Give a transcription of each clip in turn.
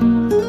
you.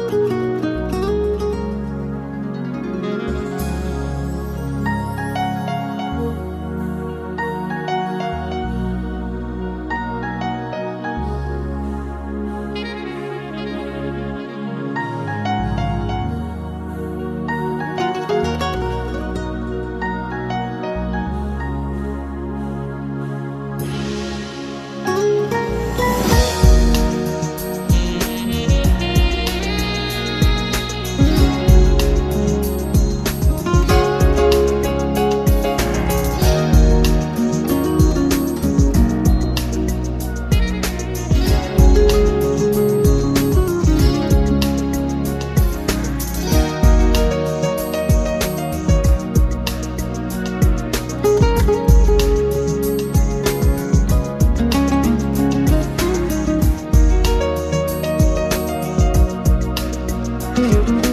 you.